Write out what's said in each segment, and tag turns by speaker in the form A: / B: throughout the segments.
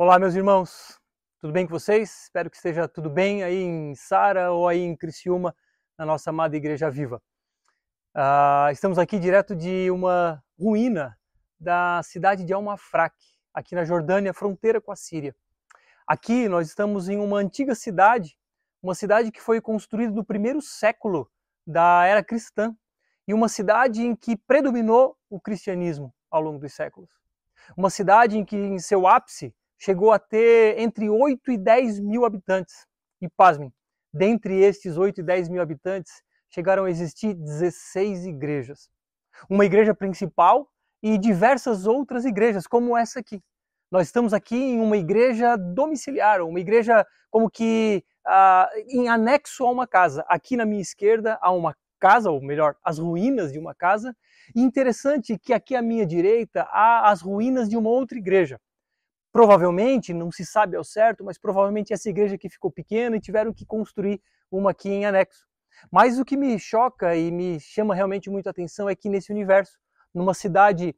A: Olá, meus irmãos, tudo bem com vocês? Espero que esteja tudo bem aí em Sara ou aí em Criciúma, na nossa amada Igreja Viva. Uh, estamos aqui direto de uma ruína da cidade de Almafraq, aqui na Jordânia, fronteira com a Síria. Aqui nós estamos em uma antiga cidade, uma cidade que foi construída no primeiro século da era cristã e uma cidade em que predominou o cristianismo ao longo dos séculos. Uma cidade em que, em seu ápice, chegou a ter entre 8 e 10 mil habitantes. E pasmem, dentre estes 8 e 10 mil habitantes, chegaram a existir 16 igrejas. Uma igreja principal e diversas outras igrejas, como essa aqui. Nós estamos aqui em uma igreja domiciliar, uma igreja como que uh, em anexo a uma casa. Aqui na minha esquerda há uma casa, ou melhor, as ruínas de uma casa. E interessante que aqui à minha direita há as ruínas de uma outra igreja. Provavelmente, não se sabe ao certo, mas provavelmente essa igreja aqui ficou pequena e tiveram que construir uma aqui em anexo. Mas o que me choca e me chama realmente muito atenção é que nesse universo, numa cidade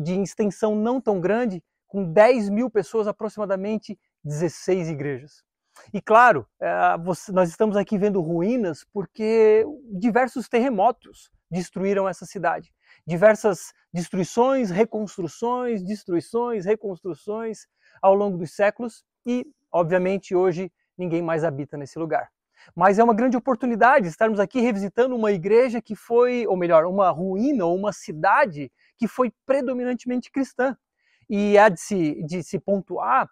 A: de extensão não tão grande, com 10 mil pessoas, aproximadamente 16 igrejas. E claro, é, nós estamos aqui vendo ruínas porque diversos terremotos destruíram essa cidade. Diversas destruições, reconstruções, destruições, reconstruções ao longo dos séculos e, obviamente, hoje ninguém mais habita nesse lugar. Mas é uma grande oportunidade estarmos aqui revisitando uma igreja que foi, ou melhor, uma ruína ou uma cidade que foi predominantemente cristã. E há de se, de se pontuar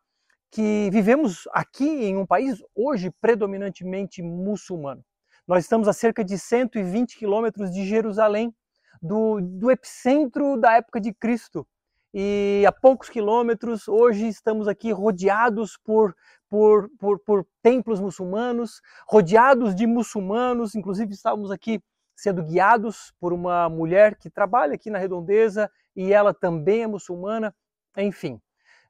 A: que vivemos aqui em um país hoje predominantemente muçulmano. Nós estamos a cerca de 120 quilômetros de Jerusalém, do, do epicentro da época de Cristo. E a poucos quilômetros, hoje estamos aqui rodeados por, por, por, por templos muçulmanos, rodeados de muçulmanos, inclusive estávamos aqui sendo guiados por uma mulher que trabalha aqui na redondeza e ela também é muçulmana. Enfim,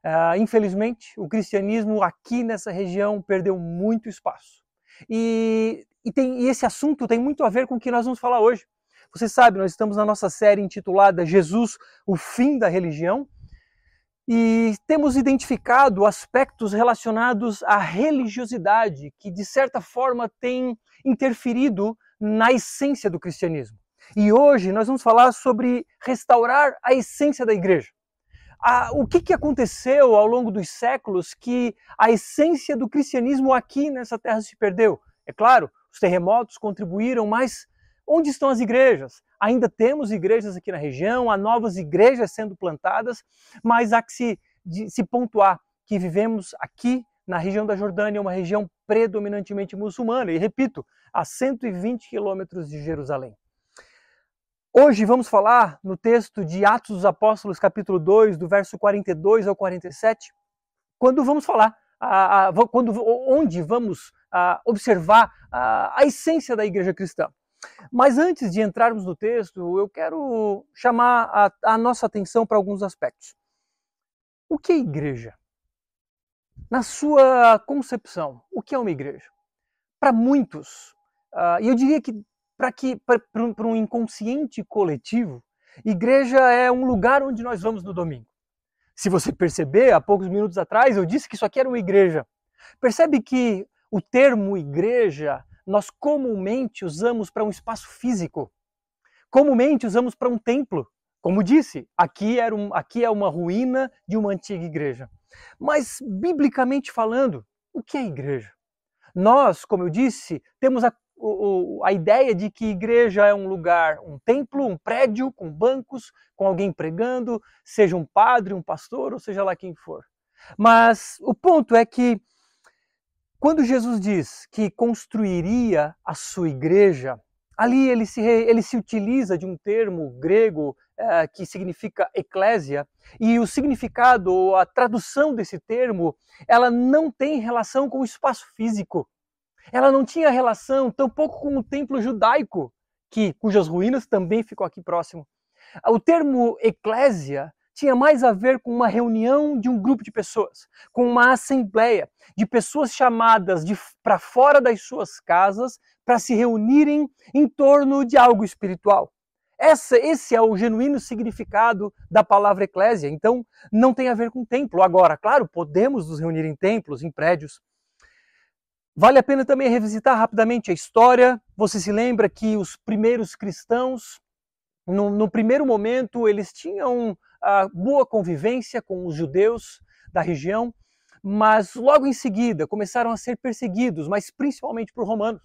A: uh, infelizmente, o cristianismo aqui nessa região perdeu muito espaço. E, e, tem, e esse assunto tem muito a ver com o que nós vamos falar hoje. Você sabe, nós estamos na nossa série intitulada Jesus, o fim da religião, e temos identificado aspectos relacionados à religiosidade que, de certa forma, tem interferido na essência do cristianismo. E hoje nós vamos falar sobre restaurar a essência da igreja o que, que aconteceu ao longo dos séculos que a essência do cristianismo aqui nessa terra se perdeu? É claro, os terremotos contribuíram, mas onde estão as igrejas? Ainda temos igrejas aqui na região, há novas igrejas sendo plantadas, mas há que se, de, se pontuar que vivemos aqui na região da Jordânia, uma região predominantemente muçulmana, e repito, a 120 quilômetros de Jerusalém. Hoje vamos falar no texto de Atos dos Apóstolos, capítulo 2, do verso 42 ao 47, quando vamos falar, a, a, quando, onde vamos a, observar a, essência da igreja cristã. Mas antes de entrarmos no texto, eu quero chamar a, nossa atenção para alguns aspectos. O que é igreja? Na sua concepção, o que é uma igreja? Para muitos, uh, eu diria que para que para um inconsciente coletivo, igreja é um lugar onde nós vamos no domingo. Se você perceber, há poucos minutos atrás eu disse que isso aqui era uma igreja. Percebe que o termo igreja nós comumente usamos para um espaço físico. Comumente usamos para um templo. Como disse, aqui, era um, aqui é uma ruína de uma antiga igreja. Mas, biblicamente falando, o que é igreja? Nós, como eu disse, temos a o, a ideia de que igreja é um lugar, um templo, um prédio com bancos, com alguém pregando, seja um padre, um pastor, ou seja lá quem for. Mas o ponto é que quando Jesus diz que construiria a sua igreja, ali ele se, ele se utiliza de um termo grego é, que significa eclésia, e o significado, a tradução desse termo, ela não tem relação com o espaço físico. Ela não tinha relação tampouco com o templo judaico, que cujas ruínas também ficam aqui próximo. O termo eclésia tinha mais a ver com uma reunião de um grupo de pessoas, com uma assembleia de pessoas chamadas para fora das suas casas para se reunirem em torno de algo espiritual. Essa, esse é o genuíno significado da palavra eclésia. Então, não tem a ver com templo. Agora, claro, podemos nos reunir em templos, em prédios. Vale a pena também revisitar rapidamente a história. Você se lembra que os primeiros cristãos, no, no primeiro momento, eles tinham a boa convivência com os judeus da região, mas logo em seguida começaram a ser perseguidos, mas principalmente por romanos.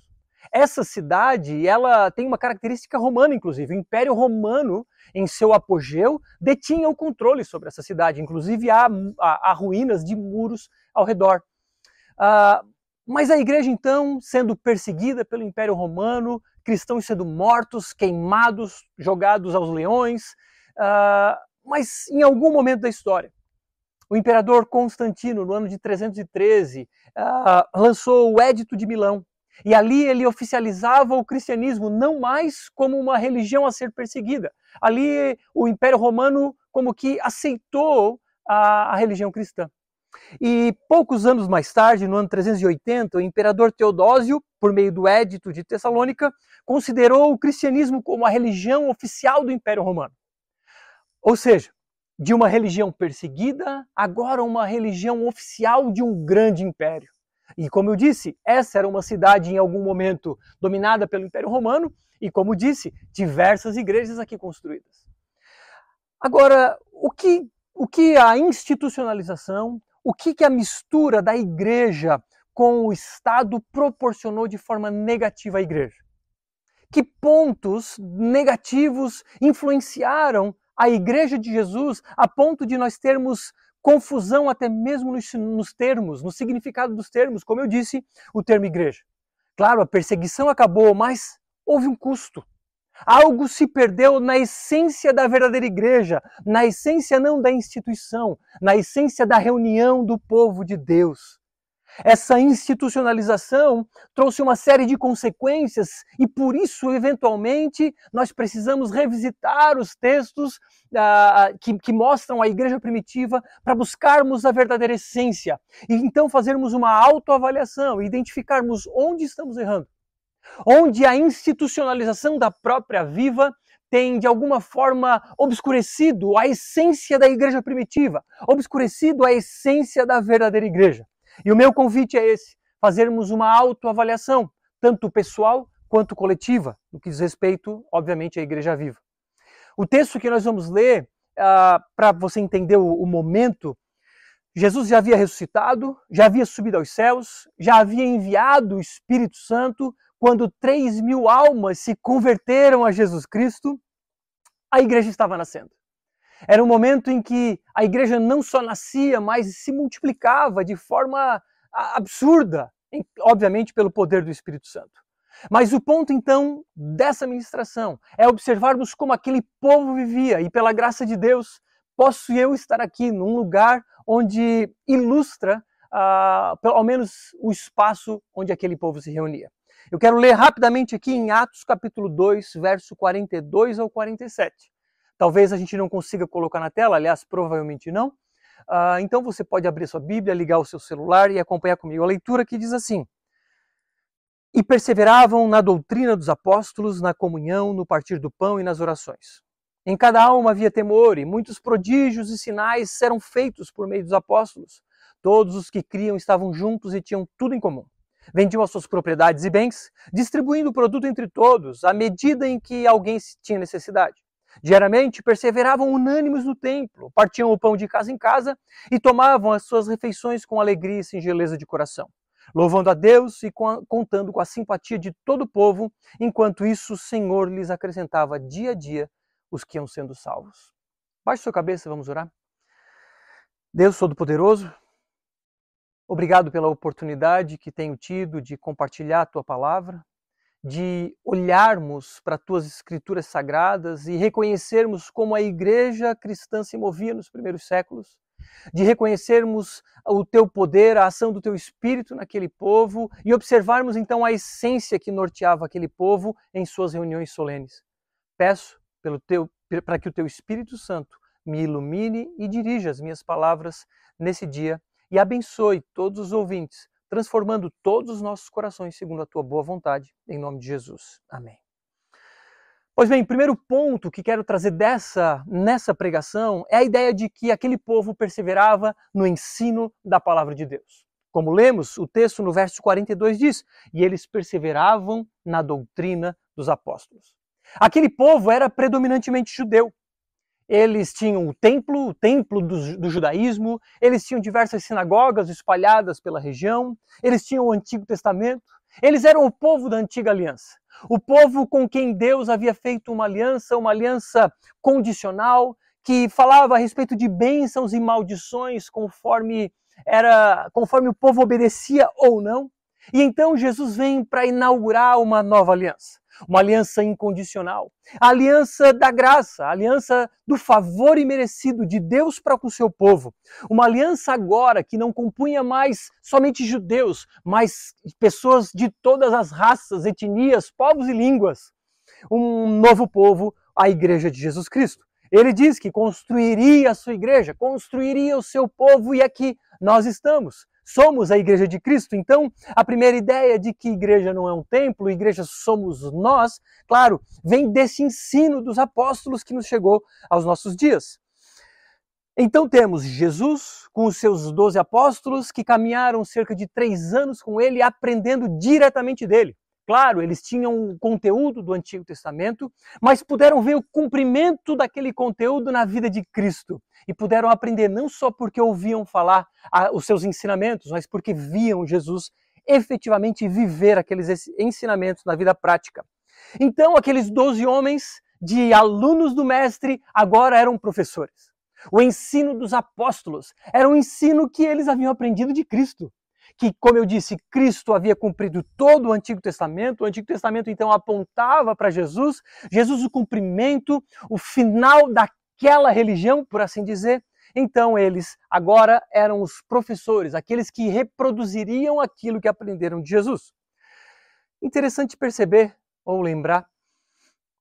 A: Essa cidade, ela tem uma característica romana, inclusive. O Império Romano, em seu apogeu, detinha o controle sobre essa cidade. Inclusive, há, há, há ruínas de muros ao redor. Ah, mas a igreja, então, sendo perseguida pelo Império Romano, cristãos sendo mortos, queimados, jogados aos leões, ah, mas em algum momento da história, o imperador Constantino, no ano de 313, uh, ah, lançou o Édito de Milão. E ali ele oficializava o cristianismo não mais como uma religião a ser perseguida. Ali o Império Romano como que aceitou a, a religião cristã. E poucos anos mais tarde, no ano 380, o imperador Teodósio, por meio do Édito de Tessalônica, considerou o cristianismo como a religião oficial do Império Romano. Ou seja, de uma religião perseguida, agora uma religião oficial de um grande império. E como eu disse, essa era uma cidade em algum momento dominada pelo Império Romano, e como disse, diversas igrejas aqui construídas. Agora, o que, o que a institucionalização, o que, que a mistura da igreja com o Estado proporcionou de forma negativa à igreja? Que pontos negativos influenciaram a Igreja de Jesus a ponto de nós termos confusão até mesmo nos, nos, termos, no significado dos termos, como eu disse, o termo igreja. Claro, a perseguição acabou, mas houve um custo. Algo se perdeu na essência da verdadeira igreja, na essência não da instituição, na essência da reunião do povo de Deus. Essa institucionalização trouxe uma série de consequências e por isso, eventualmente, nós precisamos revisitar os textos ah, que, que mostram a igreja primitiva para buscarmos a verdadeira essência e então fazermos uma autoavaliação e identificarmos onde estamos errando. Onde a institucionalização da própria viva tem de alguma forma obscurecido a essência da igreja primitiva, obscurecido a essência da verdadeira igreja. E o meu convite é esse: fazermos uma autoavaliação, tanto pessoal quanto coletiva, no que diz respeito, obviamente, à Igreja Viva. O texto que nós vamos ler, uh, para você entender o, o momento, Jesus já havia ressuscitado, já havia subido aos céus, já havia enviado o Espírito Santo. Quando três mil almas se converteram a Jesus Cristo, a igreja estava nascendo. Era um momento em que a igreja não só nascia, mas se multiplicava de forma absurda, obviamente pelo poder do Espírito Santo. Mas o ponto então dessa ministração é observarmos como aquele povo vivia e pela graça de Deus posso eu estar aqui num lugar onde ilustra uh, ao menos o espaço onde aquele povo se reunia. Eu quero ler rapidamente aqui em Atos capítulo 2, verso 42 ao 47. Talvez a gente não consiga colocar na tela, aliás, provavelmente não. Uh, então você pode abrir sua Bíblia, ligar o seu celular e acompanhar comigo a leitura que diz assim: E perseveravam na doutrina dos apóstolos, na comunhão, no partir do pão e nas orações. Em cada alma havia temor, e muitos prodígios e sinais eram feitos por meio dos apóstolos. Todos os que criam estavam juntos e tinham tudo em comum. Vendiam as suas propriedades e bens, distribuindo o produto entre todos, à medida em que alguém tinha necessidade. Diariamente perseveravam unânimes no templo, partiam o pão de casa em casa e tomavam as suas refeições com alegria e singeleza de coração, louvando a Deus e contando com a simpatia de todo o povo, enquanto isso o Senhor lhes acrescentava dia a dia os que iam sendo salvos. Baixe sua cabeça, vamos orar. Deus Todo-Poderoso, obrigado pela oportunidade que tenho tido de compartilhar a tua palavra de olharmos para tuas escrituras sagradas e reconhecermos como a igreja cristã se movia nos primeiros séculos, de reconhecermos o teu poder, a ação do teu espírito naquele povo e observarmos então a essência que norteava aquele povo em suas reuniões solenes. Peço pelo teu para que o teu Espírito Santo me ilumine e dirija as minhas palavras nesse dia e abençoe todos os ouvintes transformando todos os nossos corações segundo a tua boa vontade, em nome de Jesus. Amém. Pois bem, primeiro ponto que quero trazer dessa nessa pregação é a ideia de que aquele povo perseverava no ensino da palavra de Deus. Como lemos, o texto no verso 42 diz: "E eles perseveravam na doutrina dos apóstolos". Aquele povo era predominantemente judeu. Eles tinham o templo, o templo do, do, judaísmo, eles tinham diversas sinagogas espalhadas pela região, eles tinham o Antigo Testamento, eles eram o povo da antiga aliança. O povo com quem Deus havia feito uma aliança, uma aliança condicional, que falava a respeito de bênçãos e maldições conforme era, conforme o povo obedecia ou não. E então Jesus vem para inaugurar uma nova aliança uma aliança incondicional, a aliança da graça, a aliança do favor imerecido de Deus para com o seu povo, uma aliança agora que não compunha mais somente judeus, mas pessoas de todas as raças, etnias, povos e línguas, um novo povo, a igreja de Jesus Cristo. Ele diz que construiria a sua igreja, construiria o seu povo e aqui nós estamos somos a igreja de Cristo. Então, a primeira ideia de que igreja não é um templo, igreja somos nós, claro, vem desse ensino dos apóstolos que nos chegou aos nossos dias. Então temos Jesus com os seus doze apóstolos que caminharam cerca de três anos com ele, aprendendo diretamente dele. Claro, eles tinham o conteúdo do Antigo Testamento, mas puderam ver o cumprimento daquele conteúdo na vida de Cristo. E puderam aprender não só porque ouviam falar os seus ensinamentos, mas porque viam Jesus efetivamente viver aqueles ensinamentos na vida prática. Então, aqueles doze homens de alunos do Mestre agora eram professores. O ensino dos apóstolos era um ensino que eles haviam aprendido de Cristo que, como eu disse, Cristo havia cumprido todo o Antigo Testamento, o Antigo Testamento então apontava para Jesus, Jesus o cumprimento, o final daquela religião, por assim dizer. Então eles agora eram os professores, aqueles que reproduziriam aquilo que aprenderam de Jesus. Interessante perceber ou lembrar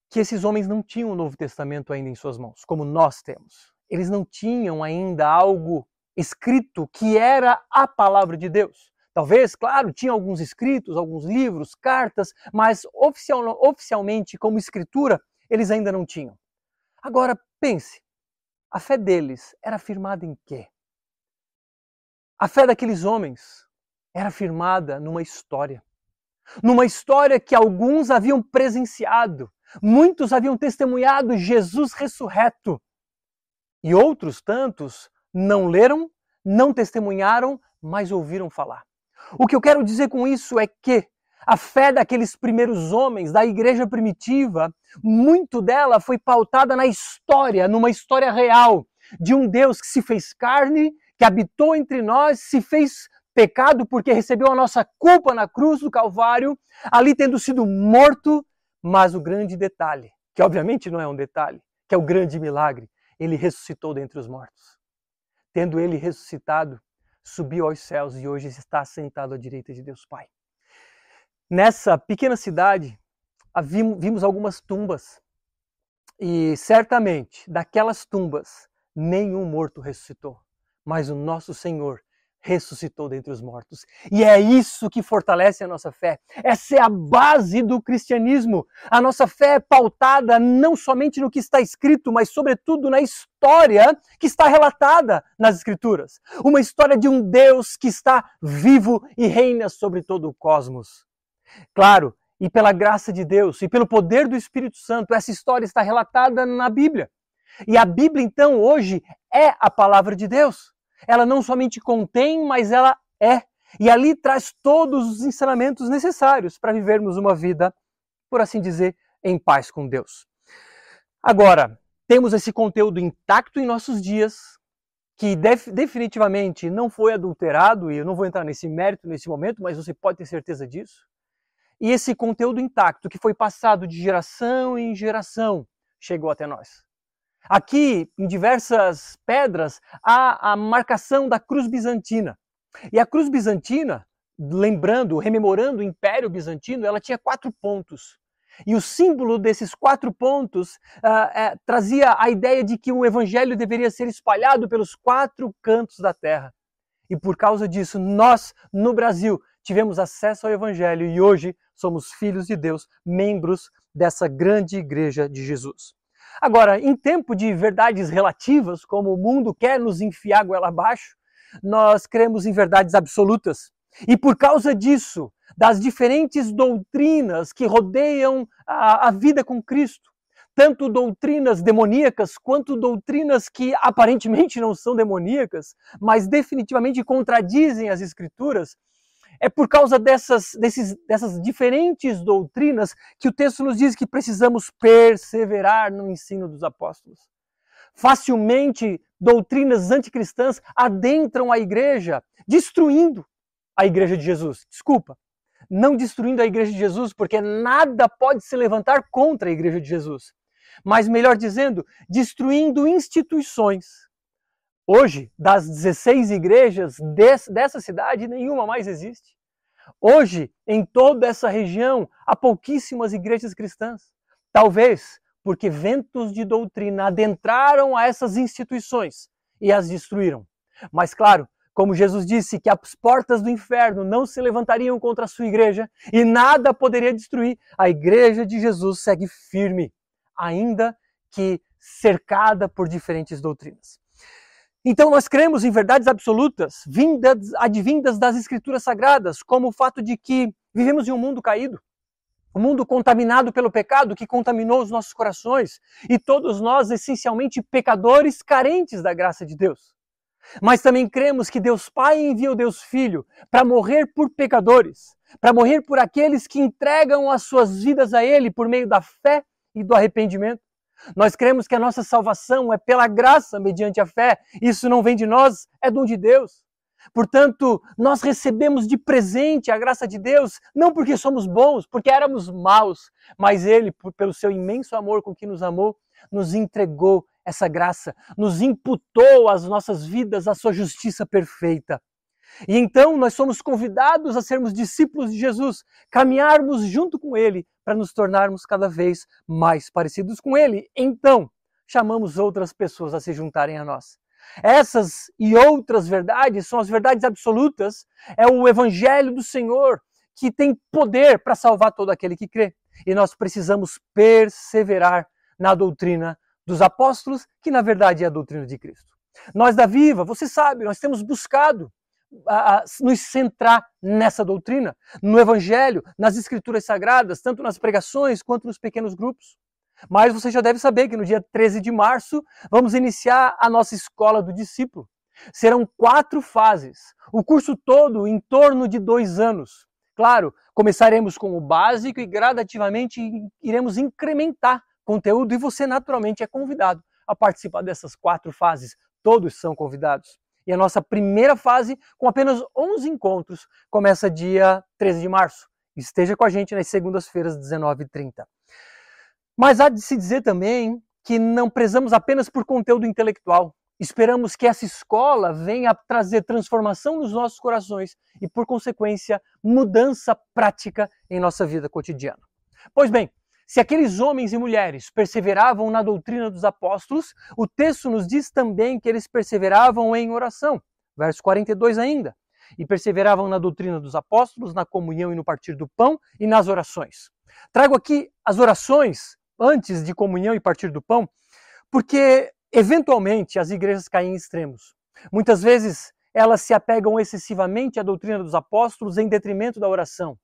A: que esses homens não tinham o Novo Testamento ainda em suas mãos, como nós temos. Eles não tinham ainda algo escrito que era a palavra de Deus. Talvez, claro, tinha alguns escritos, alguns livros, cartas, mas oficial, oficialmente, como escritura, eles ainda não tinham. Agora, pense, a fé deles era firmada em quê? A fé daqueles homens era firmada numa história. Numa história que alguns haviam presenciado, muitos haviam testemunhado Jesus ressurreto, e outros tantos não leram, não testemunharam, mas ouviram falar. O que eu quero dizer com isso é que a fé daqueles primeiros homens, da igreja primitiva, muito dela foi pautada na história, numa história real, de um Deus que se fez carne, que habitou entre nós, se fez pecado porque recebeu a nossa culpa na cruz do Calvário, ali tendo sido morto, mas o grande detalhe, que obviamente não é um detalhe, que é o grande milagre, ele ressuscitou dentre os mortos. Tendo ele ressuscitado, subiu aos céus e hoje está sentado à direita de Deus Pai. Nessa pequena cidade, vimos algumas tumbas e certamente daquelas tumbas nenhum morto ressuscitou, mas o nosso Senhor ressuscitou dentre os mortos. E é isso que fortalece a nossa fé. Essa é a base do cristianismo. A nossa fé é pautada não somente no que está escrito, mas sobretudo na história que está relatada nas escrituras. Uma história de um Deus que está vivo e reina sobre todo o cosmos. Claro, e pela graça de Deus e pelo poder do Espírito Santo, essa história está relatada na Bíblia. E a Bíblia então hoje é a palavra de Deus ela não somente contém, mas ela é. E ali traz todos os ensinamentos necessários para vivermos uma vida, por assim dizer, em paz com Deus. Agora, temos esse conteúdo intacto em nossos dias, que def definitivamente não foi adulterado, e eu não vou entrar nesse mérito nesse momento, mas você pode ter certeza disso. E esse conteúdo intacto, que foi passado de geração em geração, chegou até nós. Aqui, em diversas pedras, há a marcação da cruz bizantina. E a cruz bizantina, lembrando, rememorando o Império Bizantino, ela tinha quatro pontos. E o símbolo desses quatro pontos uh, trazia a ideia de que o evangelho deveria ser espalhado pelos quatro cantos da terra. E por causa disso, nós, no Brasil, tivemos acesso ao evangelho e hoje somos filhos de Deus, membros dessa grande igreja de Jesus. Agora, em tempo de verdades relativas, como o mundo quer nos enfiar goela abaixo, nós cremos em verdades absolutas. E por causa disso, das diferentes doutrinas que rodeiam a, a vida com Cristo, tanto doutrinas demoníacas quanto doutrinas que aparentemente não são demoníacas, mas definitivamente contradizem as Escrituras, é por causa dessas, desses, dessas diferentes doutrinas que o texto nos diz que precisamos perseverar no ensino dos apóstolos. Facilmente, doutrinas anticristãs adentram a igreja, destruindo a igreja de Jesus. Desculpa, não destruindo a igreja de Jesus, porque nada pode se levantar contra a igreja de Jesus. Mas, melhor dizendo, destruindo instituições. Hoje, das 16 igrejas dessa cidade, nenhuma mais existe. Hoje, em toda essa região, há pouquíssimas igrejas cristãs. Talvez porque ventos de doutrina adentraram a essas instituições e as destruíram. Mas, claro, como Jesus disse que as portas do inferno não se levantariam contra a sua igreja e nada poderia destruir, a igreja de Jesus segue firme, ainda que cercada por diferentes doutrinas. Então nós cremos em verdades absolutas, vindas, advindas das escrituras sagradas, como o fato de que vivemos em um mundo caído, um mundo contaminado pelo pecado que contaminou os nossos corações, e todos nós essencialmente pecadores carentes da graça de Deus. Mas também cremos que Deus Pai envia o Deus Filho para morrer por pecadores, para morrer por aqueles que entregam as suas vidas a Ele por meio da fé e do arrependimento. Nós cremos que a nossa salvação é pela graça, mediante a fé. Isso não vem de nós, é dom de Deus. Portanto, nós recebemos de presente a graça de Deus, não porque somos bons, porque éramos maus, mas Ele, pelo seu imenso amor com que nos amou, nos entregou essa graça, nos imputou às nossas vidas a sua justiça perfeita. E então nós somos convidados a sermos discípulos de Jesus, caminharmos junto com Ele para nos tornarmos cada vez mais parecidos com Ele. Então, chamamos outras pessoas a se juntarem a nós. Essas e outras verdades são as verdades absolutas, é o Evangelho do Senhor que tem poder para salvar todo aquele que crê. E nós precisamos perseverar na doutrina dos apóstolos, que na verdade é a doutrina de Cristo. Nós da Viva, você sabe, nós temos buscado a, a, nos centrar nessa doutrina, no Evangelho, nas Escrituras Sagradas, tanto nas pregações quanto nos pequenos grupos. Mas você já deve saber que no dia 13 de março vamos iniciar a nossa escola do discípulo. Serão quatro fases, o curso todo em torno de dois anos. Claro, começaremos com o básico e gradativamente iremos incrementar conteúdo e você naturalmente é convidado a participar dessas quatro fases. Todos são convidados. E a nossa primeira fase, com apenas 11 encontros, começa dia 13 de março. Esteja com a gente nas segundas-feiras, 19h30. Mas há de se dizer também que não prezamos apenas por conteúdo intelectual. Esperamos que essa escola venha trazer transformação nos nossos corações e, por consequência, mudança prática em nossa vida cotidiana. Pois bem, se aqueles homens e mulheres perseveravam na doutrina dos apóstolos, o texto nos diz também que eles perseveravam em oração. Verso 42 ainda. E perseveravam na doutrina dos apóstolos, na comunhão e no partir do pão e nas orações. Trago aqui as orações antes de comunhão e partir do pão, porque eventualmente as igrejas caem em extremos. Muitas vezes elas se apegam excessivamente à doutrina dos apóstolos em detrimento da oração.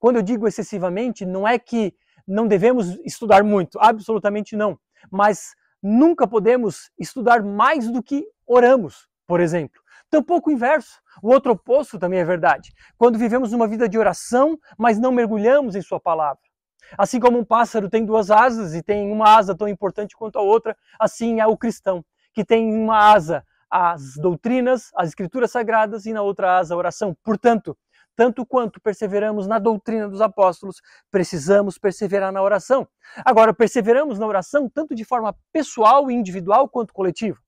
A: Quando eu digo excessivamente, não é que não devemos estudar muito, absolutamente não. Mas nunca podemos estudar mais do que oramos, por exemplo. Tampouco o inverso. O outro oposto também é verdade. Quando vivemos uma vida de oração, mas não mergulhamos em Sua palavra. Assim como um pássaro tem duas asas e tem uma asa tão importante quanto a outra, assim é o cristão, que tem uma asa as doutrinas, as escrituras sagradas e na outra asa a oração. Portanto, tanto quanto perseveramos na doutrina dos apóstolos, precisamos perseverar na oração. Agora, perseveramos na oração tanto de forma pessoal e individual quanto coletiva.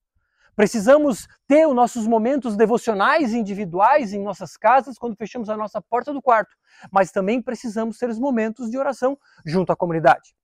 A: Precisamos ter os nossos momentos devocionais individuais em nossas casas quando fechamos a nossa porta do quarto, mas também precisamos ter os momentos de oração junto à comunidade.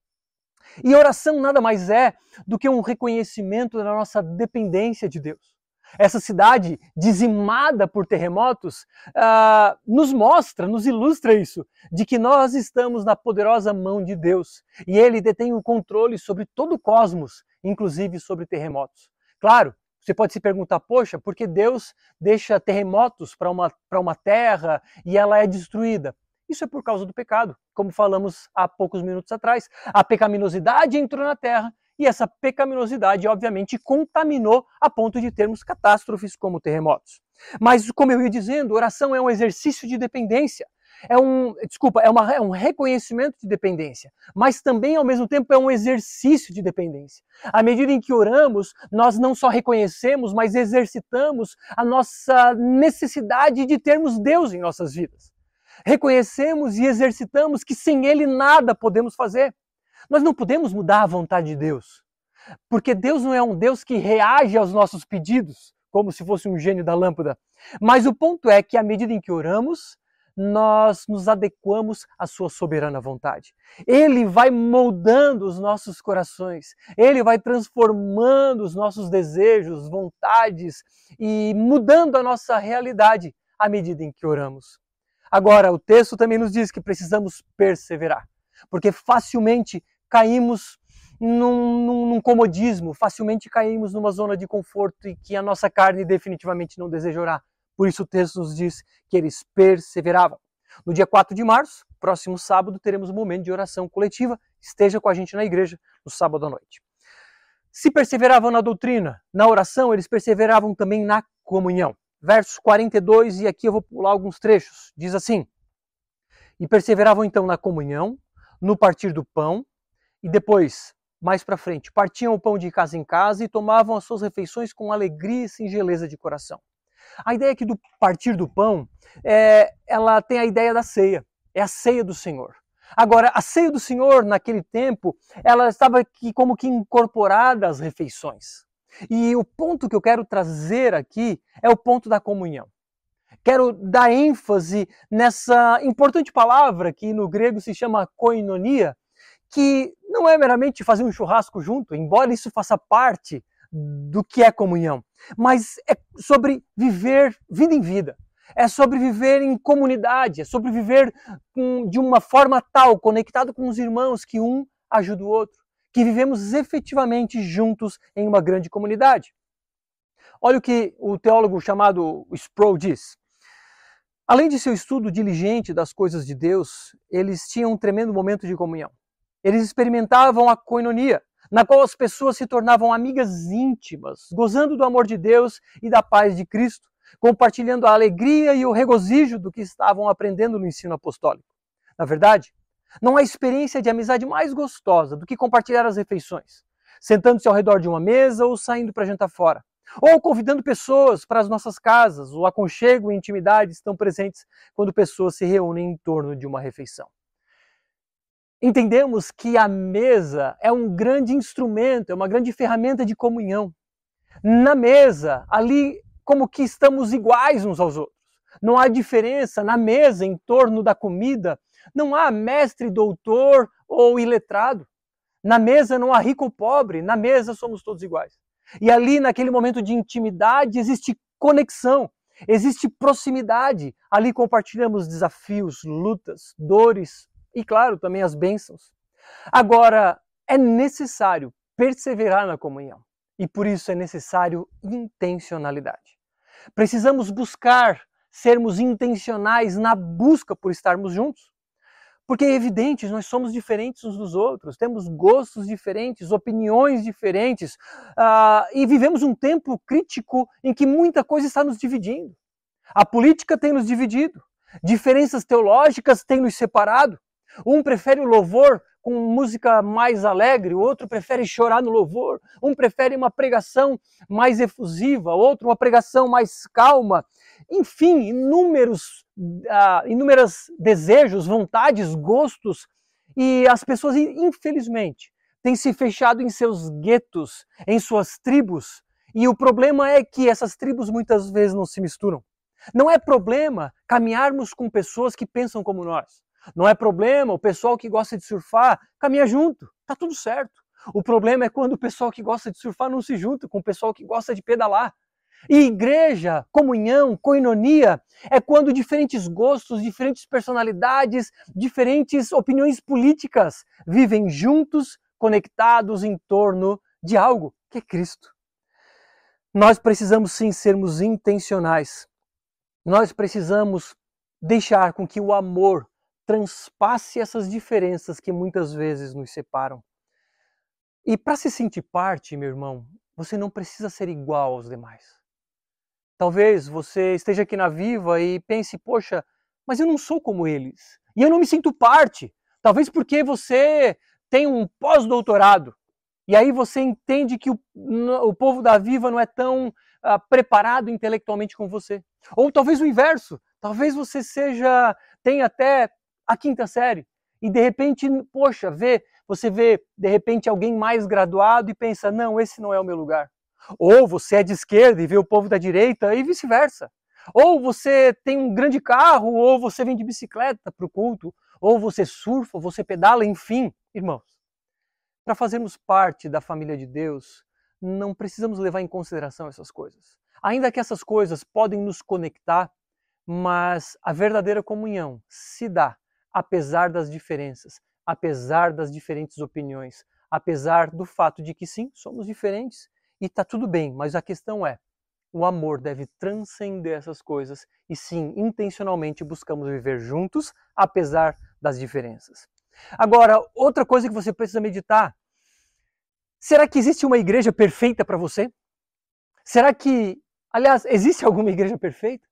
A: E oração nada mais é do que um reconhecimento da nossa dependência de Deus. Essa cidade dizimada por terremotos, uh, nos mostra, nos ilustra isso, de que nós estamos na poderosa mão de Deus e Ele detém o controle sobre todo o cosmos, inclusive sobre terremotos. Claro, você pode se perguntar, poxa, por que Deus deixa terremotos para uma, uma terra e ela é destruída? Isso é por causa do pecado, como falamos há poucos minutos atrás. A pecaminosidade entrou na terra e essa pecaminosidade, obviamente, contaminou a ponto de termos catástrofes como terremotos. Mas, como eu ia dizendo, oração é um exercício de dependência. É um, desculpa, é, uma, é um reconhecimento de dependência, mas também, ao mesmo tempo, é um exercício de dependência. À medida em que oramos, nós não só reconhecemos, mas exercitamos a nossa necessidade de termos Deus em nossas vidas reconhecemos e exercitamos que sem Ele nada podemos fazer. Nós não podemos mudar a vontade de Deus, porque Deus não é um Deus que reage aos nossos pedidos, como se fosse um gênio da lâmpada. Mas o ponto é que, à medida em que oramos, nós nos adequamos à sua soberana vontade. Ele vai moldando os nossos corações, ele vai transformando os nossos desejos, vontades e mudando a nossa realidade à medida em que oramos. Agora, o texto também nos diz que precisamos perseverar, porque facilmente caímos num, num, num, comodismo, facilmente caímos numa zona de conforto e que a nossa carne definitivamente não desejará. Por isso o texto nos diz que eles perseveravam. No dia 4 de março, próximo sábado, teremos um momento de oração coletiva. Esteja com a gente na igreja no sábado à noite. Se perseveravam na doutrina, na oração, eles perseveravam também na comunhão versos 42, e aqui eu vou pular alguns trechos. Diz assim: E perseveravam então na comunhão, no partir do pão, e depois, mais para frente, partiam o pão de casa em casa e tomavam as suas refeições com alegria e singeleza de coração. A ideia aqui do partir do pão, é, ela tem a ideia da ceia, é a ceia do Senhor. Agora, a ceia do Senhor, naquele tempo, ela estava aqui como que incorporada às refeições. E o ponto que eu quero trazer aqui é o ponto da comunhão. Quero dar ênfase nessa importante palavra que no grego se chama koinonia, que não é meramente fazer um churrasco junto, embora isso faça parte do que é comunhão, mas é sobre viver vida em vida. É sobre viver em comunidade, é sobre viver de uma forma tal, conectado com os irmãos, que um ajuda o outro que vivemos efetivamente juntos em uma grande comunidade. Olha o que o teólogo chamado Sproul diz. Além de seu estudo diligente das coisas de Deus, eles tinham um tremendo momento de comunhão. Eles experimentavam a koinonia, na qual as pessoas se tornavam amigas íntimas, gozando do amor de Deus e da paz de Cristo, compartilhando a alegria e o regozijo do que estavam aprendendo no ensino apostólico. Na verdade, não há experiência de amizade mais gostosa do que compartilhar as refeições, sentando-se ao redor de uma mesa ou saindo para jantar fora, ou convidando pessoas para as nossas casas. O aconchego e intimidade estão presentes quando pessoas se reúnem em torno de uma refeição. Entendemos que a mesa é um grande instrumento, é uma grande ferramenta de comunhão. Na mesa, ali como que estamos iguais uns aos outros. Não há diferença na mesa, em torno da comida, não há mestre, doutor ou iletrado. Na mesa não há rico ou pobre, na mesa somos todos iguais. E ali, naquele momento de intimidade, existe conexão, existe proximidade. Ali compartilhamos desafios, lutas, dores e, claro, também as bênçãos. Agora, é necessário perseverar na comunhão e por isso é necessário intencionalidade. Precisamos buscar sermos intencionais na busca por estarmos juntos. Porque é evidente, nós somos diferentes uns dos outros, temos gostos diferentes, opiniões diferentes, uh, e vivemos um tempo crítico em que muita coisa está nos dividindo. A política tem nos dividido, diferenças teológicas têm nos separado. Um prefere o louvor com música mais alegre, o outro prefere chorar no louvor, um prefere uma pregação mais efusiva, outro uma pregação mais calma. Enfim, inúmeros, uh, inúmeros desejos, vontades, gostos, e as pessoas, infelizmente, têm se fechado em seus guetos, em suas tribos, e o problema é que essas tribos muitas vezes não se misturam. Não é problema caminharmos com pessoas que pensam como nós. Não é problema o pessoal que gosta de surfar caminha junto, tá tudo certo. O problema é quando o pessoal que gosta de surfar não se junta com o pessoal que gosta de pedalar. E igreja, comunhão, coinonia, é quando diferentes gostos, diferentes personalidades, diferentes opiniões políticas vivem juntos, conectados em torno de algo que é Cristo. Nós precisamos sim sermos intencionais. Nós precisamos deixar com que o amor transpasse essas diferenças que muitas vezes nos separam. E para se sentir parte, meu irmão, você não precisa ser igual aos demais. Talvez você esteja aqui na Viva e pense, poxa, mas eu não sou como eles. E eu não me sinto parte. Talvez porque você tem um pós-doutorado. E aí você entende que o, o povo da Viva não é tão uh, preparado intelectualmente como você. Ou talvez o inverso. Talvez você seja, tenha até a quinta série. E de repente, poxa, vê, você vê de repente alguém mais graduado e pensa, não, esse não é o meu lugar. Ou você é de esquerda e vê o povo da direita e vice-versa. Ou você tem um grande carro, ou você vem de bicicleta para o culto, ou você surfa, ou você pedala, enfim, irmãos. Para fazermos parte da família de Deus, não precisamos levar em consideração essas coisas. Ainda que essas coisas podem nos conectar, mas a verdadeira comunhão se dá apesar das diferenças, apesar das diferentes opiniões, apesar do fato de que sim, somos diferentes e está tudo bem, mas a questão é: o amor deve transcender essas coisas e sim, intencionalmente buscamos viver juntos, apesar das diferenças. Agora, outra coisa que você precisa meditar: será que existe uma igreja perfeita para você? Será que, aliás, existe alguma igreja perfeita?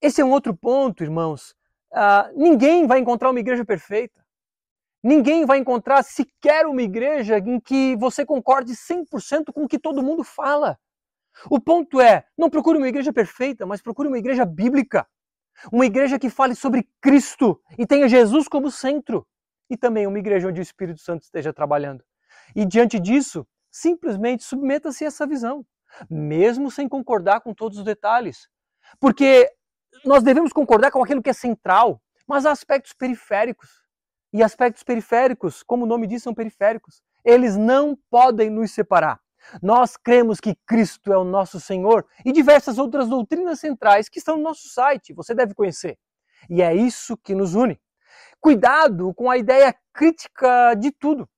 A: Esse é um outro ponto, irmãos, Uh, ninguém vai encontrar uma igreja perfeita. Ninguém vai encontrar sequer uma igreja em que você concorde 100% com o que todo mundo fala. O ponto é, não procure uma igreja perfeita, mas procure uma igreja bíblica. Uma igreja que fale sobre Cristo e tenha Jesus como centro. E também uma igreja onde o Espírito Santo esteja trabalhando. E diante disso, simplesmente submeta-se a essa visão, mesmo sem concordar com todos os detalhes. Porque nós devemos concordar com aquilo que é central, mas há aspectos periféricos. E aspectos periféricos, como o nome diz, são periféricos. Eles não podem nos separar. Nós cremos que Cristo é o nosso Senhor e diversas outras doutrinas centrais que estão no nosso site, você deve conhecer. E é isso que nos une. Cuidado com a ideia crítica de tudo.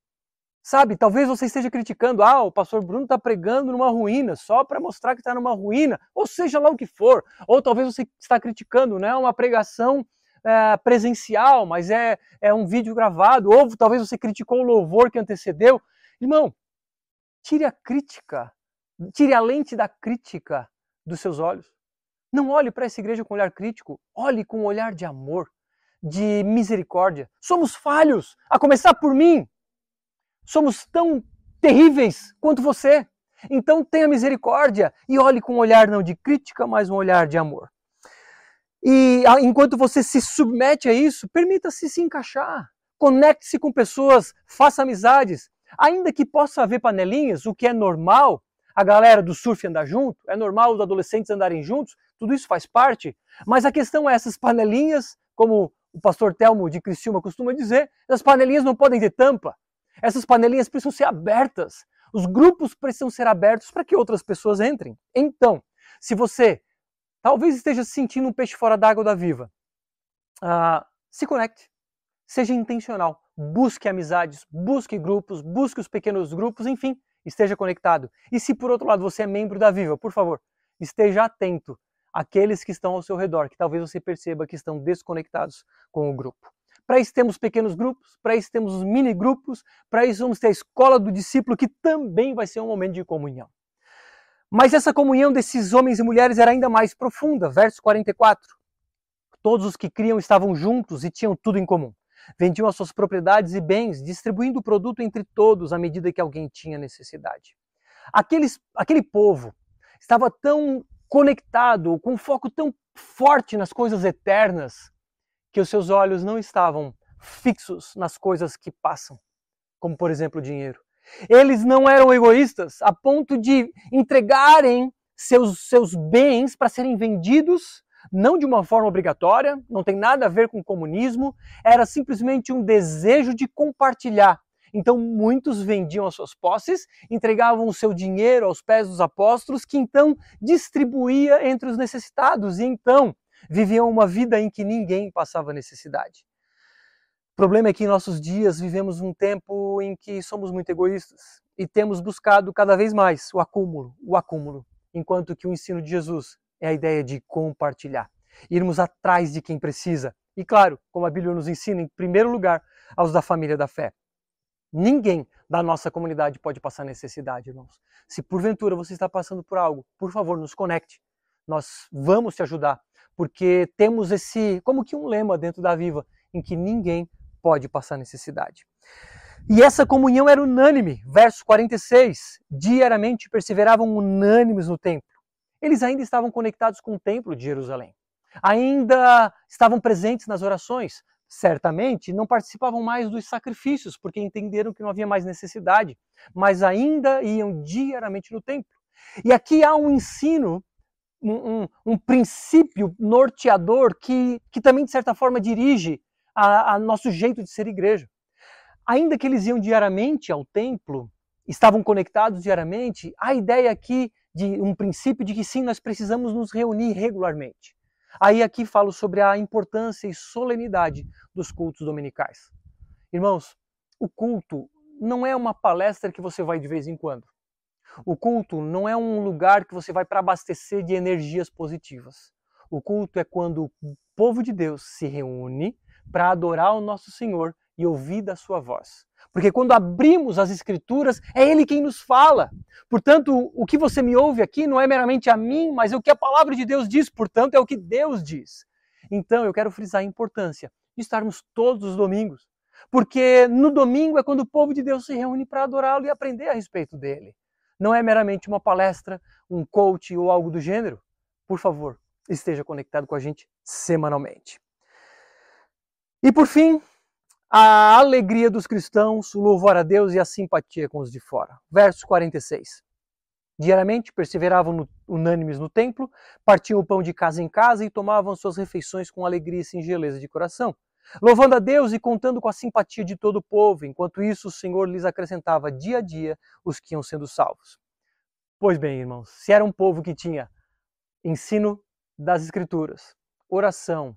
A: Sabe, talvez você esteja criticando, ah, o pastor Bruno está pregando numa ruína, só para mostrar que está numa ruína, ou seja lá o que for. Ou talvez você está criticando, né, uma pregação é, presencial, mas é, é um vídeo gravado, ou talvez você criticou o louvor que antecedeu. Irmão, tire a crítica, tire a lente da crítica dos seus olhos. Não olhe para essa igreja com olhar crítico, olhe com um olhar de amor, de misericórdia. Somos falhos, a começar por mim. Somos tão terríveis quanto você. Então tenha misericórdia e olhe com um olhar não de crítica, mas um olhar de amor. E enquanto você se submete a isso, permita-se se encaixar. Conecte-se com pessoas, faça amizades. Ainda que possa haver panelinhas, o que é normal, a galera do surf andar junto, é normal os adolescentes andarem juntos, tudo isso faz parte. Mas a questão é essas panelinhas, como o pastor Telmo de Criciúma costuma dizer, as panelinhas não podem ter tampa. Essas panelinhas precisam ser abertas. Os grupos precisam ser abertos para que outras pessoas entrem. Então, se você talvez esteja se sentindo um peixe fora d'água da viva, uh, se conecte. Seja intencional. Busque amizades, busque grupos, busque os pequenos grupos, enfim, esteja conectado. E se por outro lado você é membro da Viva, por favor, esteja atento àqueles que estão ao seu redor, que talvez você perceba que estão desconectados com o grupo. Para isso temos pequenos grupos, para isso temos os mini grupos, para isso vamos ter a escola do discípulo, que também vai ser um momento de comunhão. Mas essa comunhão desses homens e mulheres era ainda mais profunda. Verso 44. Todos os que criam estavam juntos e tinham tudo em comum. Vendiam as suas propriedades e bens, distribuindo o produto entre todos à medida que alguém tinha necessidade. Aqueles, aquele povo estava tão conectado, com um foco tão forte nas coisas eternas, que os seus olhos não estavam fixos nas coisas que passam, como por exemplo o dinheiro. Eles não eram egoístas a ponto de entregarem seus, seus bens para serem vendidos, não de uma forma obrigatória, não tem nada a ver com comunismo, era simplesmente um desejo de compartilhar. Então muitos vendiam as suas posses, entregavam o seu dinheiro aos pés dos apóstolos, que então distribuía entre os necessitados, e então viviam uma vida em que ninguém passava necessidade. O problema é que em nossos dias vivemos um tempo em que somos muito egoístas e temos buscado cada vez mais o acúmulo, o acúmulo, enquanto que o ensino de Jesus é a ideia de compartilhar, irmos atrás de quem precisa. E claro, como a Bíblia nos ensina, em primeiro lugar, aos da família da fé. Ninguém da nossa comunidade pode passar necessidade, irmãos. Se porventura você está passando por algo, por favor, nos conecte. Nós vamos te ajudar, porque temos esse, como que um lema dentro da Viva, em que ninguém pode passar necessidade. E essa comunhão era unânime. Verso 46. Diariamente perseveravam unânimes no templo. Eles ainda estavam conectados com o templo de Jerusalém. Ainda estavam presentes nas orações. Certamente não participavam mais dos sacrifícios, porque entenderam que não havia mais necessidade, mas ainda iam diariamente no templo. E aqui há um ensino, um, um, princípio norteador que, que também, de certa forma, dirige a, a nosso jeito de ser igreja. Ainda que eles iam diariamente ao templo, estavam conectados diariamente, a ideia aqui de um princípio de que sim, nós precisamos nos reunir regularmente. Aí aqui falo sobre a importância e solenidade dos cultos dominicais. Irmãos, o culto não é uma palestra que você vai de vez em quando. O culto não é um lugar que você vai para abastecer de energias positivas. O culto é quando o povo de Deus se reúne para adorar o nosso Senhor e ouvir da sua voz. Porque quando abrimos as Escrituras, é Ele quem nos fala. Portanto, o que você me ouve aqui não é meramente a mim, mas é o que a palavra de Deus diz, portanto, é o que Deus diz. Então, eu quero frisar a importância de estarmos todos os domingos. Porque no domingo é quando o povo de Deus se reúne para adorá-lo e aprender a respeito dele. Não é meramente uma palestra, um coach ou algo do gênero. Por favor, esteja conectado com a gente semanalmente. E por fim, a alegria dos cristãos, o louvor a Deus e a simpatia com os de fora. Verso 46. Diariamente perseveravam unânimes no templo, partiam o pão de casa em casa e tomavam suas refeições com alegria e singeleza de coração, louvando a Deus e contando com a simpatia de todo o povo. Enquanto isso, o Senhor lhes acrescentava dia a dia os que iam sendo salvos. Pois bem, irmãos, se era um povo que tinha ensino das Escrituras, oração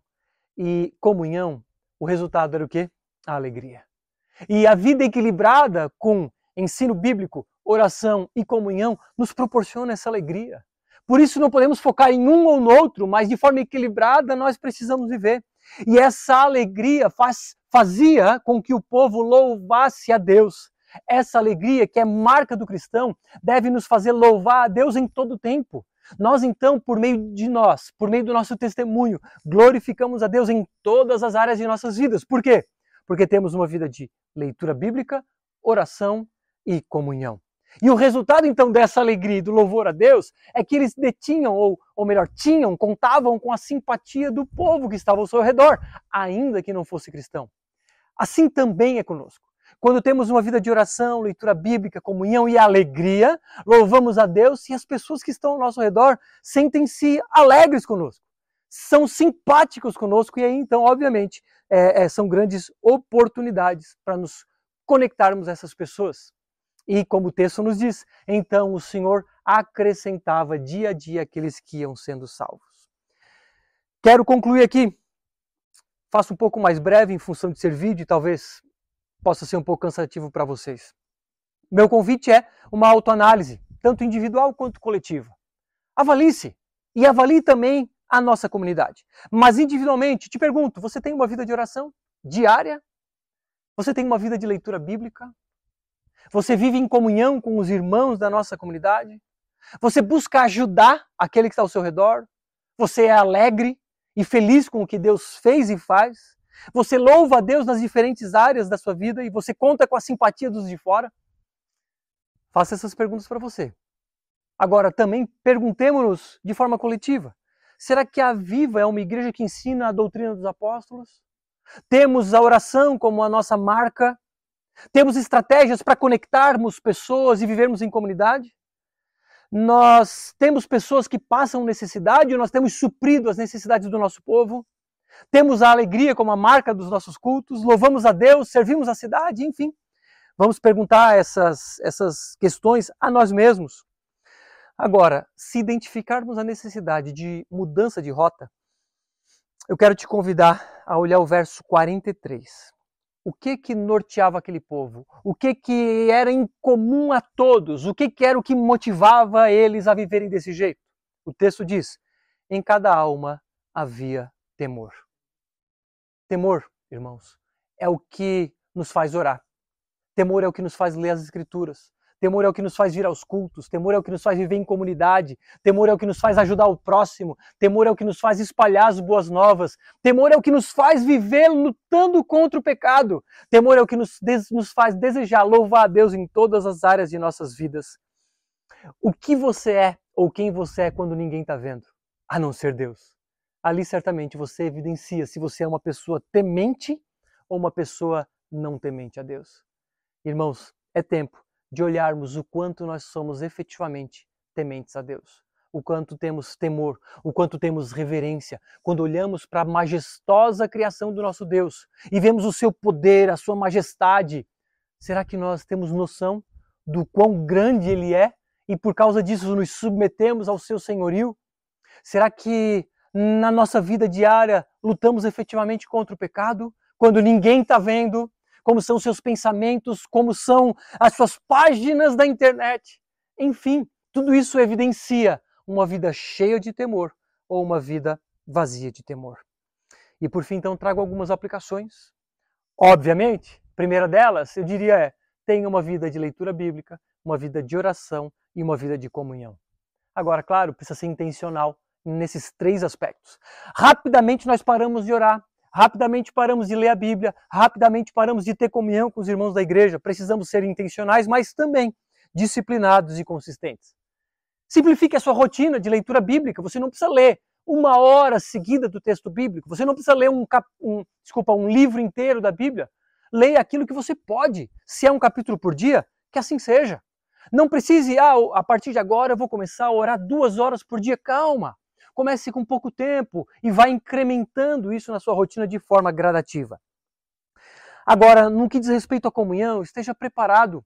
A: e comunhão, o resultado era o quê? A alegria. E a vida equilibrada com ensino bíblico, oração e comunhão nos proporciona essa alegria. Por isso não podemos focar em um ou no outro, mas de forma equilibrada nós precisamos viver. E essa alegria faz, fazia com que o povo louvasse a Deus. Essa alegria, que é marca do cristão, deve nos fazer louvar a Deus em todo o tempo. Nós, então, por meio de nós, por meio do nosso testemunho, glorificamos a Deus em todas as áreas de nossas vidas. Por quê? Porque temos uma vida de leitura bíblica, oração e comunhão. E o resultado, então, dessa alegria e do louvor a Deus é que eles detinham, ou, ou melhor, tinham, contavam com a simpatia do povo que estava ao seu redor, ainda que não fosse cristão. Assim também é conosco. Quando temos uma vida de oração, leitura bíblica, comunhão e alegria, louvamos a Deus e as pessoas que estão ao nosso redor sentem-se alegres conosco, são simpáticos conosco e aí então, obviamente, é, é, são grandes oportunidades para nos conectarmos a essas pessoas. E como o texto nos diz, então o Senhor acrescentava dia a dia aqueles que iam sendo salvos. Quero concluir aqui. Faço um pouco mais breve em função de ser vídeo e talvez possa ser um pouco cansativo para vocês. Meu convite é uma autoanálise, tanto individual quanto coletiva. Avalie-se e avalie também a nossa comunidade. Mas individualmente, te pergunto: você tem uma vida de oração diária? Você tem uma vida de leitura bíblica? Você vive em comunhão com os irmãos da nossa comunidade? Você busca ajudar aquele que está ao seu redor? Você é alegre e feliz com o que Deus fez e faz? Você louva a Deus nas diferentes áreas da sua vida e você conta com a simpatia dos de fora? Faça essas perguntas para você. Agora, também perguntemos-nos de forma coletiva: será que a Viva é uma igreja que ensina a doutrina dos apóstolos? Temos a oração como a nossa marca? Temos estratégias para conectarmos pessoas e vivermos em comunidade? Nós temos pessoas que passam necessidade, nós temos suprido as necessidades do nosso povo? Temos a alegria como a marca dos nossos cultos, louvamos a Deus, servimos a cidade, enfim. Vamos perguntar essas, essas questões a nós mesmos. Agora, se identificarmos a necessidade de mudança de rota, eu quero te convidar a olhar o verso 43. O que que norteava aquele povo? O que que era incomum a todos? O que que era o que motivava eles a viverem desse jeito? O texto diz: em cada alma havia temor. Temor, irmãos, é o que nos faz orar. Temor é o que nos faz ler as Escrituras. Temor é o que nos faz vir aos cultos, temor é o que nos faz viver em comunidade, temor é o que nos faz ajudar o próximo, temor é o que nos faz espalhar as boas novas, temor é o que nos faz viver lutando contra o pecado, temor é o que nos, nos faz desejar louvar a Deus em todas as áreas de nossas vidas. O que você é ou quem você é quando ninguém está vendo, a não ser Deus. Ali certamente você evidencia se você é uma pessoa temente ou uma pessoa não temente a Deus. Irmãos, é tempo de olharmos o quanto nós somos efetivamente tementes a Deus, o quanto temos temor, o quanto temos reverência, quando olhamos para a majestosa criação do nosso Deus e vemos o seu poder, a sua majestade. Será que nós temos noção do quão grande ele é e por causa disso nos submetemos ao seu senhorio? Será que na nossa vida diária lutamos efetivamente contra o pecado quando ninguém está vendo, como são seus pensamentos, como são as suas páginas da internet. Enfim, tudo isso evidencia uma vida cheia de temor ou uma vida vazia de temor. E por fim, então, trago algumas aplicações. Obviamente, a primeira delas, eu diria é: tenha uma vida de leitura bíblica, uma vida de oração e uma vida de comunhão. Agora, claro, precisa ser intencional nesses três aspectos. Rapidamente nós paramos de orar, Rapidamente paramos de ler a Bíblia, rapidamente paramos de ter comunhão com os irmãos da igreja. Precisamos ser intencionais, mas também disciplinados e consistentes. Simplifique a sua rotina de leitura bíblica. Você não precisa ler uma hora seguida do texto bíblico. Você não precisa ler um, cap... um, desculpa, um livro inteiro da Bíblia. Leia aquilo que você pode. Se é um capítulo por dia, que assim seja. Não precise, ah, a partir de agora eu vou começar a orar duas horas por dia. Calma. Comece com pouco tempo e vá incrementando isso na sua rotina de forma gradativa. Agora, no que diz respeito à comunhão, esteja preparado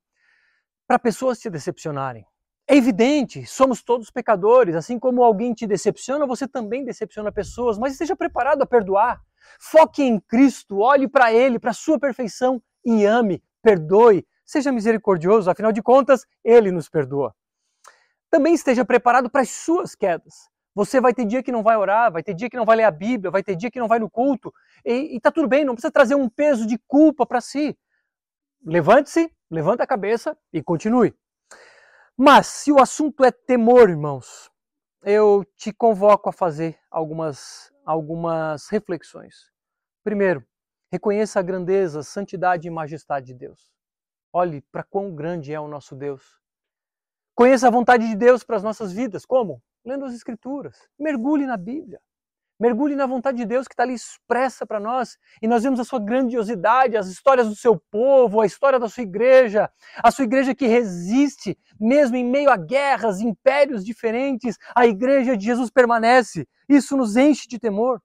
A: para pessoas te decepcionarem. É evidente, somos todos pecadores, assim como alguém te decepciona, você também decepciona pessoas, mas esteja preparado a perdoar. Foque em Cristo, olhe para Ele, para a sua perfeição e ame, perdoe, seja misericordioso, afinal de contas, Ele nos perdoa. Também esteja preparado para as suas quedas. Você vai ter dia que não vai orar, vai ter dia que não vai ler a Bíblia, vai ter dia que não vai no culto. E, e tá tudo bem, não precisa trazer um peso de culpa para si. Levante-se, levanta a cabeça e continue. Mas se o assunto é temor, irmãos, eu te convoco a fazer algumas, algumas reflexões. Primeiro, reconheça a grandeza, santidade e majestade de Deus. Olhe para quão grande é o nosso Deus. Conheça a vontade de Deus para as nossas vidas. Como? Lendo as Escrituras. Mergulhe na Bíblia. Mergulhe na vontade de Deus que está ali expressa para nós. E nós vemos a sua grandiosidade, as histórias do seu povo, a história da sua igreja, a sua igreja que resiste, mesmo em meio a guerras, impérios diferentes, a igreja de Jesus permanece. Isso nos enche de temor.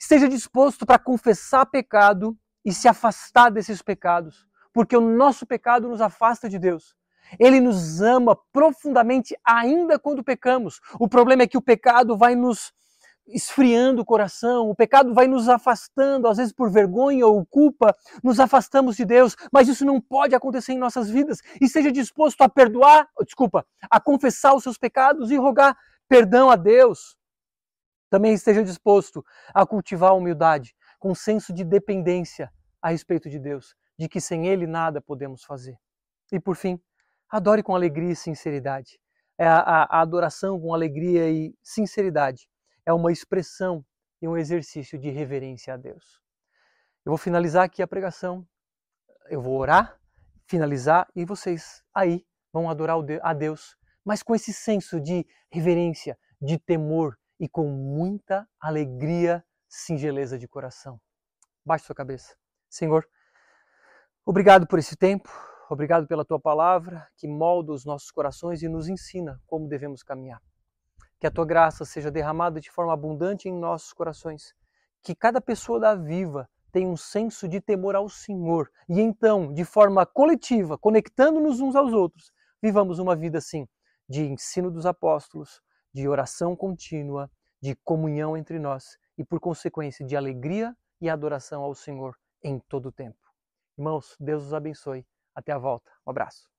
A: Esteja disposto para confessar pecado e se afastar desses pecados, porque o nosso pecado nos afasta de Deus. Ele nos ama profundamente ainda quando pecamos. O problema é que o pecado vai nos esfriando o coração, o pecado vai nos afastando, às vezes por vergonha ou culpa, nos afastamos de Deus, mas isso não pode acontecer em nossas vidas. E seja disposto a perdoar, desculpa, a confessar os seus pecados e rogar perdão a Deus. Também esteja disposto a cultivar a humildade, com senso de dependência a respeito de Deus, de que sem Ele nada podemos fazer. E por fim, Adore com alegria e sinceridade. É a, a, a adoração com alegria e sinceridade é uma expressão e um exercício de reverência a Deus. Eu vou finalizar aqui a pregação, eu vou orar, finalizar e vocês aí vão adorar a Deus, mas com esse senso de reverência, de temor e com muita alegria, singeleza de coração. Baixe sua cabeça. Senhor, obrigado por esse tempo. Obrigado pela tua palavra que molda os nossos corações e nos ensina como devemos caminhar. Que a tua graça seja derramada de forma abundante em nossos corações. Que cada pessoa da Viva tenha um senso de temor ao Senhor e então, de forma coletiva, conectando-nos uns aos outros, vivamos uma vida assim de ensino dos apóstolos, de oração contínua, de comunhão entre nós e, por consequência, de alegria e adoração ao Senhor em todo o tempo. Irmãos, Deus os abençoe. Até a volta. Um abraço.